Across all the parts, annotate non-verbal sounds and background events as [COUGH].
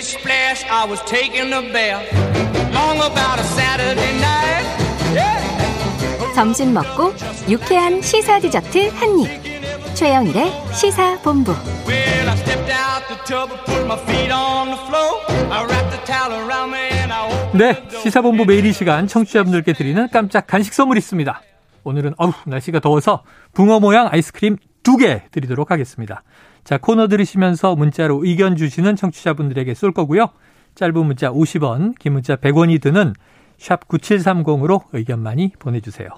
Splish splash, I was taking a bath. Long about a Saturday night. Yeah. 점심 먹고 유쾌한 시사 디저트 한 입. 최영일의 시사 본부. Well, I stepped out the tub and put my feet on the floor. I wrapped the towel around me and I opened 네. 시사본부 매일 이 시간 청취자분들께 드리는 깜짝 간식 선물 있습니다. 오늘은 어우 날씨가 더워서 붕어 모양 아이스크림 두 개 드리도록 하겠습니다. 자 코너 들으시면서 문자로 의견 주시는 청취자분들에게 쏠 거고요. 짧은 문자 50원, 긴 문자 100원이 드는 샵 9730으로 의견 많이 보내주세요.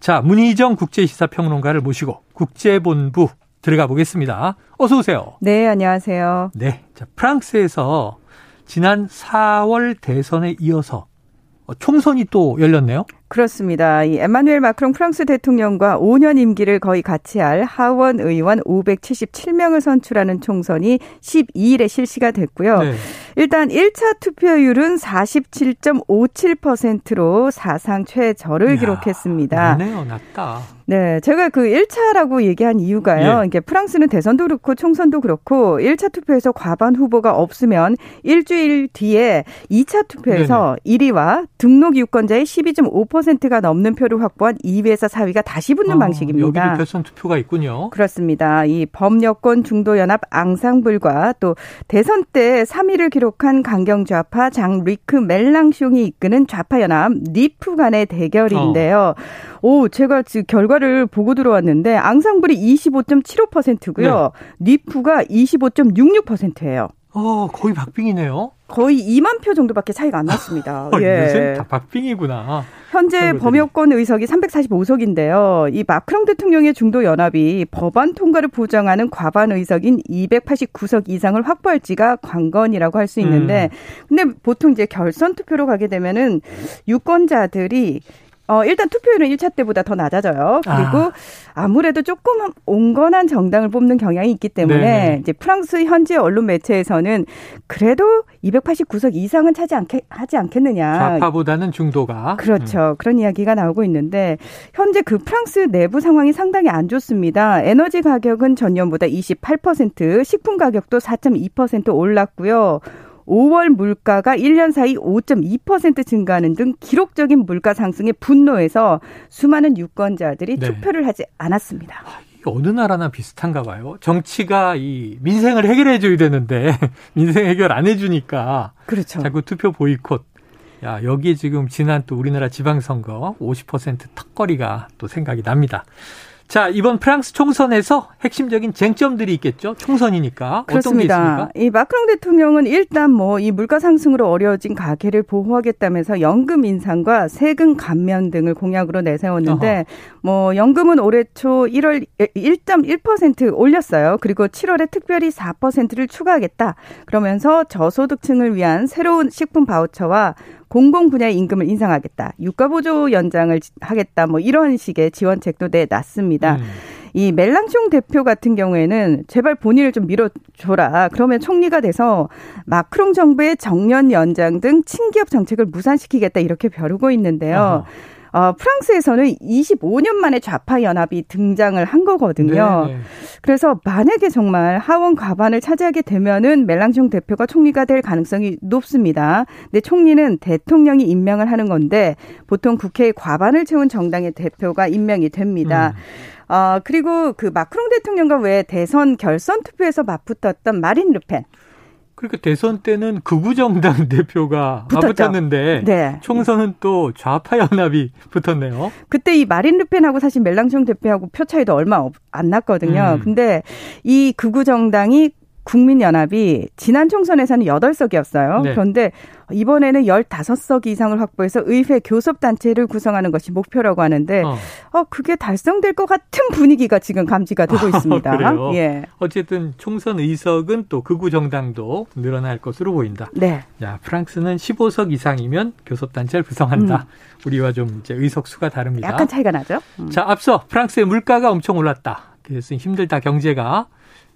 자 문희정 국제시사평론가를 모시고 국제본부 들어가 보겠습니다. 어서 오세요. 네, 안녕하세요. 네. 자, 프랑스에서 지난 4월 대선에 이어서 어, 총선이 또 열렸네요. 그렇습니다. 이 에마누엘 마크롱 프랑스 대통령과 5년 임기를 거의 같이 할 하원 의원 577명을 선출하는 총선이 12일에 실시가 됐고요. 네. 일단 1차 투표율은 47.57%로 사상 최저를 이야, 기록했습니다. 낮네요, 낮다. 네, 제가 그 1차라고 얘기한 이유가요. 예. 이게 프랑스는 대선도 그렇고 총선도 그렇고 1차 투표에서 과반 후보가 없으면 일주일 뒤에 2차 투표에서 1위와 등록 유권자의 12.5%가 넘는 표를 확보한 2위에서 4위가 다시 붙는 어, 방식입니다. 여기도 결선 투표가 있군요. 그렇습니다. 이 범여권 중도연합 앙상블과 또 대선 때 3위를 기록 한 강경좌파 장 뤼크 멜랑숑이 이끄는 좌파연합 니프 간의 대결인데요. 오, 제가 지금 결과를 보고 들어왔는데 앙상블이 25.75%고요. 니프가 25.66%예요. 어, 거의 박빙이네요. 거의 2만 표 정도밖에 차이가 안 났습니다. 어, [LAUGHS] 예. 요새 다 박빙이구나. 현재 선거들이. 범여권 의석이 345석인데요. 이 마크롱 대통령의 중도 연합이 법안 통과를 보장하는 과반 의석인 289석 이상을 확보할지가 관건이라고 할 수 있는데, 음. 근데 보통 이제 결선 투표로 가게 되면은 유권자들이 어, 일단 투표율은 1차 때보다 더 낮아져요. 그리고 아. 무래도 조금 온건한 정당을 뽑는 경향이 있기 때문에 네네. 이제 프랑스 현지 언론 매체에서는 그래도 289석 이상은 차지 않게 하지 않겠느냐. 좌파보다는 중도가. 음. 그렇죠. 그런 이야기가 나오고 있는데 현재 그 프랑스 내부 상황이 상당히 안 좋습니다. 에너지 가격은 전년보다 28%, 식품 가격도 4.2% 올랐고요. 5월 물가가 1년 사이 5.2% 증가하는 등 기록적인 물가 상승에 분노해서 수많은 유권자들이 네. 투표를 하지 않았습니다. 이게 어느 나라나 비슷한가 봐요. 정치가 이 민생을 해결해 줘야 되는데 [LAUGHS] 민생 해결 안 해주니까 그렇죠. 자꾸 투표 보이콧. 야, 여기에 지금 지난 또 우리나라 지방선거 50% 턱걸이가 또 생각이 납니다. 자, 이번 프랑스 총선에서 핵심적인 쟁점들이 있겠죠? 총선이니까. 그렇습니다. 이 마크롱 대통령은 일단 뭐 이 물가 상승으로 어려워진 가계를 보호하겠다면서 연금 인상과 세금 감면 등을 공약으로 내세웠는데 뭐 연금은 올해 초 1월 1.1% 올렸어요. 그리고 7월에 특별히 4%를 추가하겠다. 그러면서 저소득층을 위한 새로운 식품 바우처와 공공 분야의 임금을 인상하겠다. 유가 보조 연장을 하겠다. 뭐 이런 식의 지원책도 내놨습니다. 음. 이 멜랑숑 대표 같은 경우에는 제발 본인을 좀 밀어줘라. 그러면 총리가 돼서 마크롱 정부의 정년 연장 등 친기업 정책을 무산시키겠다 이렇게 벼르고 있는데요. 어, 프랑스에서는 25년 만에 좌파 연합이 등장을 한 거거든요. 네, 네. 그래서 만약에 정말 하원 과반을 차지하게 되면은 멜랑숑 대표가 총리가 될 가능성이 높습니다. 근데 총리는 대통령이 임명을 하는 건데 보통 국회의 과반을 채운 정당의 대표가 임명이 됩니다. 음. 어, 그리고 그 마크롱 대통령과 왜 대선 결선 투표에서 맞붙었던 마린 르펜. 그러니까 대선 때는 극우정당 [LAUGHS] 대표가 붙었죠. 맞붙었는데 네. 총선은 또 좌파 연합이 붙었네요. 그때 이 마린 르펜하고 사실 멜랑숑 대표하고 표 차이도 얼마 없- 안 났거든요. 음. 근데 이 극우 정당이 국민연합이 지난 총선에서는 8석이었어요. 네. 그런데 이번에는 15석 이상을 확보해서 의회 교섭단체를 구성하는 것이 목표라고 하는데 어. 어, 그게 달성될 것 같은 분위기가 지금 감지가 되고 [LAUGHS] 있습니다. 그래요? 예. 어쨌든 총선 의석은 또 극우 정당도 늘어날 것으로 보인다. 네. 야, 프랑스는 15석 이상이면 교섭단체를 구성한다. 우리와 좀 이제 의석 수가 다릅니다. 음. 약간 차이가 나죠? 음. 자, 앞서 프랑스의 물가가 엄청 올랐다. 그래서 힘들다 경제가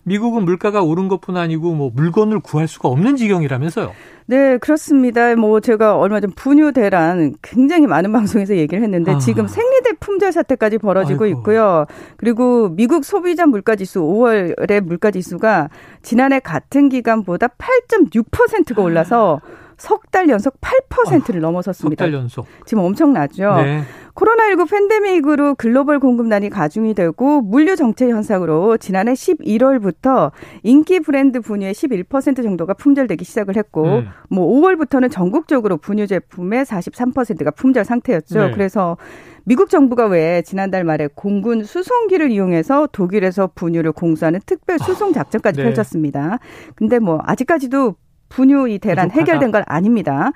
미국은 물가가 오른 것뿐 아니고 뭐 물건을 구할 수가 없는 지경이라면서요. 네, 그렇습니다. 뭐 제가 얼마 전 분유 대란 굉장히 많은 방송에서 얘기를 했는데 아. 지금 생리대 품절 사태까지 벌어지고 아이고. 있고요. 그리고 미국 소비자 물가 지수 5월의 물가 지수가 지난해 같은 기간보다 8.6%가 올라서 석 달 연속 8%를 넘어섰습니다. 석 달 연속. 지금 엄청나죠. 네. 코로나19 팬데믹으로 글로벌 공급난이 가중이 되고 물류 정체 현상으로 지난해 11월부터 인기 브랜드 분유의 11% 정도가 품절되기 시작을 했고 음. 뭐 5월부터는 전국적으로 분유 제품의 43%가 품절 상태였죠. 네. 그래서 미국 정부가 왜 지난달 말에 공군 수송기를 이용해서 독일에서 분유를 공수하는 특별 수송 작전까지 네. 펼쳤습니다. 근데 뭐 아직까지도 분유 이 대란. 해결된 건 아닙니다.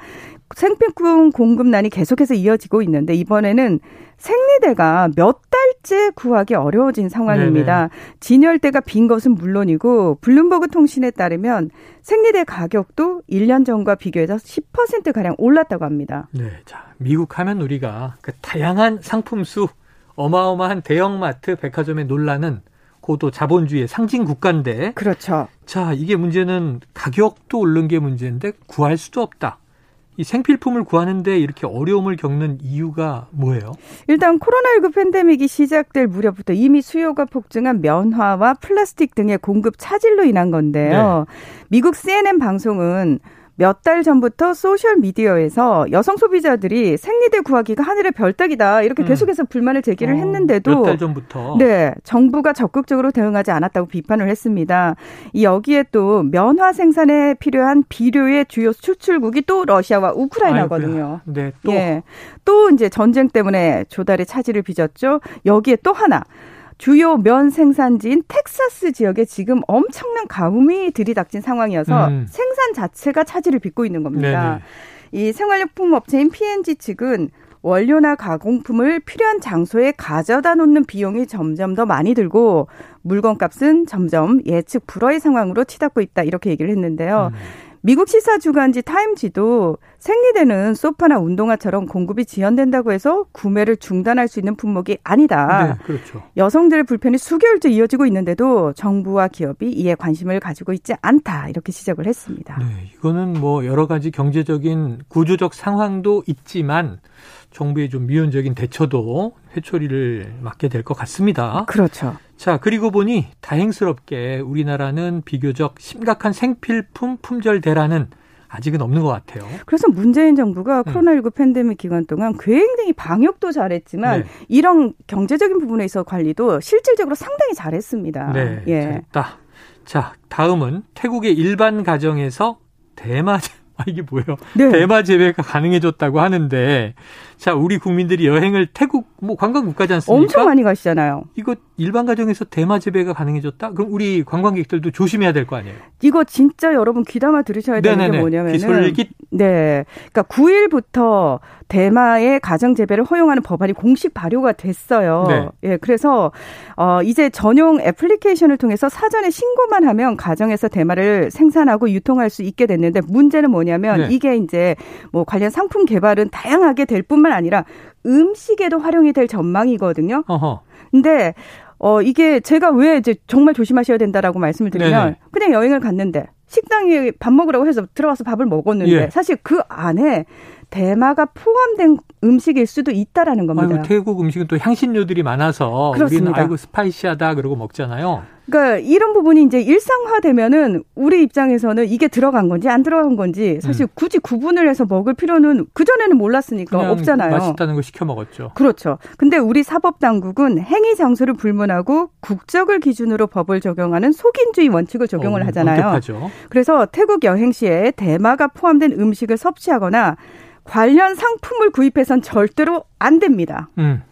생필품 공급난이 계속해서 이어지고 있는데 이번에는 생리대가 몇 달째 구하기 어려워진 상황입니다. 진열대가 빈 것은 물론이고 블룸버그 통신에 따르면 생리대 가격도 1년 전과 비교해서 10% 가량 올랐다고 합니다. 네. 자, 미국 하면 우리가 그 다양한 상품 수, 어마어마한 대형마트, 백화점의 논란은 고도 자본주의의 상징 국가인데 그렇죠. 자, 이게 문제는 가격도 오른 게 문제인데 구할 수도 없다. 이 생필품을 구하는데 이렇게 어려움을 겪는 이유가 뭐예요? 일단 코로나19 팬데믹이 시작될 무렵부터 이미 수요가 폭증한 면화와 플라스틱 등의 공급 차질로 인한 건데요. 미국 CNN 방송은 몇 달 전부터 소셜 미디어에서 여성 소비자들이 생리대 구하기가 하늘의 별따기다 이렇게 음. 계속해서 불만을 제기를 했는데도 몇 달 전부터 네, 정부가 적극적으로 대응하지 않았다고 비판을 했습니다. 이 여기에 또 면화 생산에 필요한 비료의 주요 수출국이 또 러시아와 우크라이나거든요. 아이고야. 네, 또 예. 또 이제 전쟁 때문에 조달의 차질을 빚었죠. 여기에 또 하나. 주요 면 생산지인 텍사스 지역에 지금 엄청난 가뭄이 들이닥친 상황이어서 음. 생산 자체가 차질을 빚고 있는 겁니다. 네네. 이 생활용품 업체인 P&G 측은 원료나 가공품을 필요한 장소에 가져다 놓는 비용이 점점 더 많이 들고 물건값은 점점 예측 불허의 상황으로 치닫고 있다 이렇게 얘기를 했는데요. 음. 미국 시사 주간지 타임지도 생리대는 소파나 운동화처럼 공급이 지연된다고 해서 구매를 중단할 수 있는 품목이 아니다. 네, 그렇죠. 여성들의 불편이 수개월째 이어지고 있는데도 정부와 기업이 이에 관심을 가지고 있지 않다. 이렇게 지적을 했습니다. 네, 이거는 뭐 여러 가지 경제적인 구조적 상황도 있지만 정부의 좀 미온적인 대처도 회초리를 맞게 될 것 같습니다. 그렇죠. 자, 그리고 보니 다행스럽게 우리나라는 비교적 심각한 생필품 품절 대란은 아직은 없는 것 같아요. 그래서 문재인 정부가 음. 코로나19 팬데믹 기간 동안 굉장히 방역도 잘했지만 네. 이런 경제적인 부분에 있어 관리도 실질적으로 상당히 잘했습니다. 네, 예. 잘했다. 자, 다음은 태국의 일반 가정에서 대마 아, 이게 뭐예요? 네. 대마 재배가 가능해졌다고 하는데, 자, 우리 국민들이 여행을 태국, 뭐, 관광 국가지 않습니까? 엄청 많이 가시잖아요. 이거 일반 가정에서 대마 재배가 가능해졌다? 그럼 우리 관광객들도 조심해야 될 거 아니에요? 이거 진짜 여러분 귀담아 들으셔야 되는 게 네네네. 뭐냐면은 기술깃. 네. 그러니까 9일부터 대마의 가정 재배를 허용하는 법안이 공식 발효가 됐어요. 네. 예. 그래서 어 이제 전용 애플리케이션을 통해서 사전에 신고만 하면 가정에서 대마를 생산하고 유통할 수 있게 됐는데 문제는 뭐냐면 네. 이게 이제 뭐 관련 상품 개발은 다양하게 될 뿐만 아니라 음식에도 활용이 될 전망이거든요. 어허. 근데 어 이게 제가 왜 이제 정말 조심하셔야 된다라고 말씀을 드리면 네네. 그냥 여행을 갔는데 식당에 밥 먹으라고 해서 들어가서 밥을 먹었는데 예. 사실 그 안에 대마가 포함된 음식일 수도 있다라는 겁니다. 아이고, 태국 음식은 또 향신료들이 많아서 그렇습니다. 우리는 아이고 스파이시하다 그러고 먹잖아요. 그러니까 이런 부분이 이제 일상화되면은 우리 입장에서는 이게 들어간 건지 안 들어간 건지 사실 굳이 구분을 해서 먹을 필요는 그 전에는 몰랐으니까 음. 없잖아요. 맛있다는 거 시켜 먹었죠. 그렇죠. 근데 우리 사법 당국은 행위 장소를 불문하고 국적을 기준으로 법을 적용하는 속인주의 원칙을 적용을 어, 하잖아요. 엄격하죠. 그래서 태국 여행 시에 대마가 포함된 음식을 섭취하거나 관련 상품을 구입해선 절대로 안 됩니다. 음.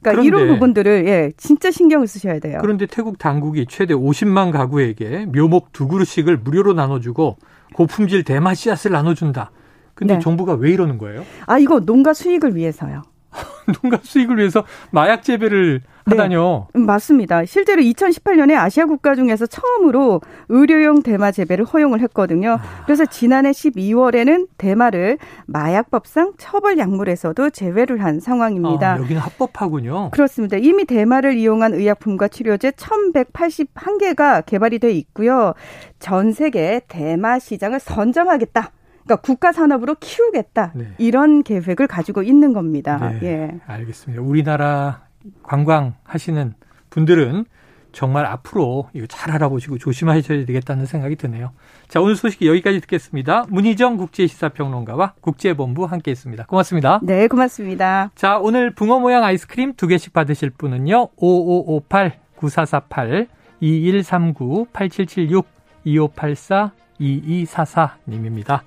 그러니까 그런데- 이런 부분들을 예, 진짜 신경을 쓰셔야 돼요. 그런데 태국 당국이 최대 50만 가구에게 묘목 두 그루씩을 무료로 나눠주고 고품질 대마 씨앗을 나눠준다. 근데 네. 정부가 왜 이러는 거예요? 아, 이거 농가 수익을 위해서요. [LAUGHS] 농가 수익을 위해서 마약 재배를 네. 하다뇨. 네, 맞습니다. 실제로 2018년에 아시아 국가 중에서 처음으로 의료용 대마 재배를 허용을 했거든요. 아. 그래서 지난해 12월에는 대마를 마약법상 처벌 약물에서도 제외를 한 상황입니다. 아, 여기는 합법하군요. 그렇습니다. 이미 대마를 이용한 의약품과 치료제 1181개가 개발이 돼 있고요. 전 세계 대마 시장을 선점하겠다. 그러니까 국가 산업으로 키우겠다 네. 이런 계획을 가지고 있는 겁니다. 네, 예. 알겠습니다. 우리나라 관광 하시는 분들은 정말 앞으로 이거 잘 알아보시고 조심하셔야 되겠다는 생각이 드네요. 자, 오늘 소식 여기까지 듣겠습니다. 문희정 국제시사평론가와 국제본부 함께 했습니다. 고맙습니다. 네, 고맙습니다. 자, 오늘 붕어 모양 아이스크림 두 개씩 받으실 분은요. 5558 9448 2139 8776 2584 2244님입니다.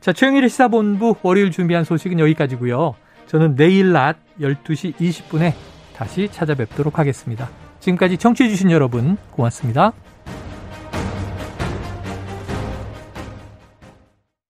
자, 최영일의 시사본부 월요일 준비한 소식은 여기까지고요. 저는 내일 낮 12시 20분에 다시 찾아뵙도록 하겠습니다. 지금까지 청취해주신 여러분 고맙습니다.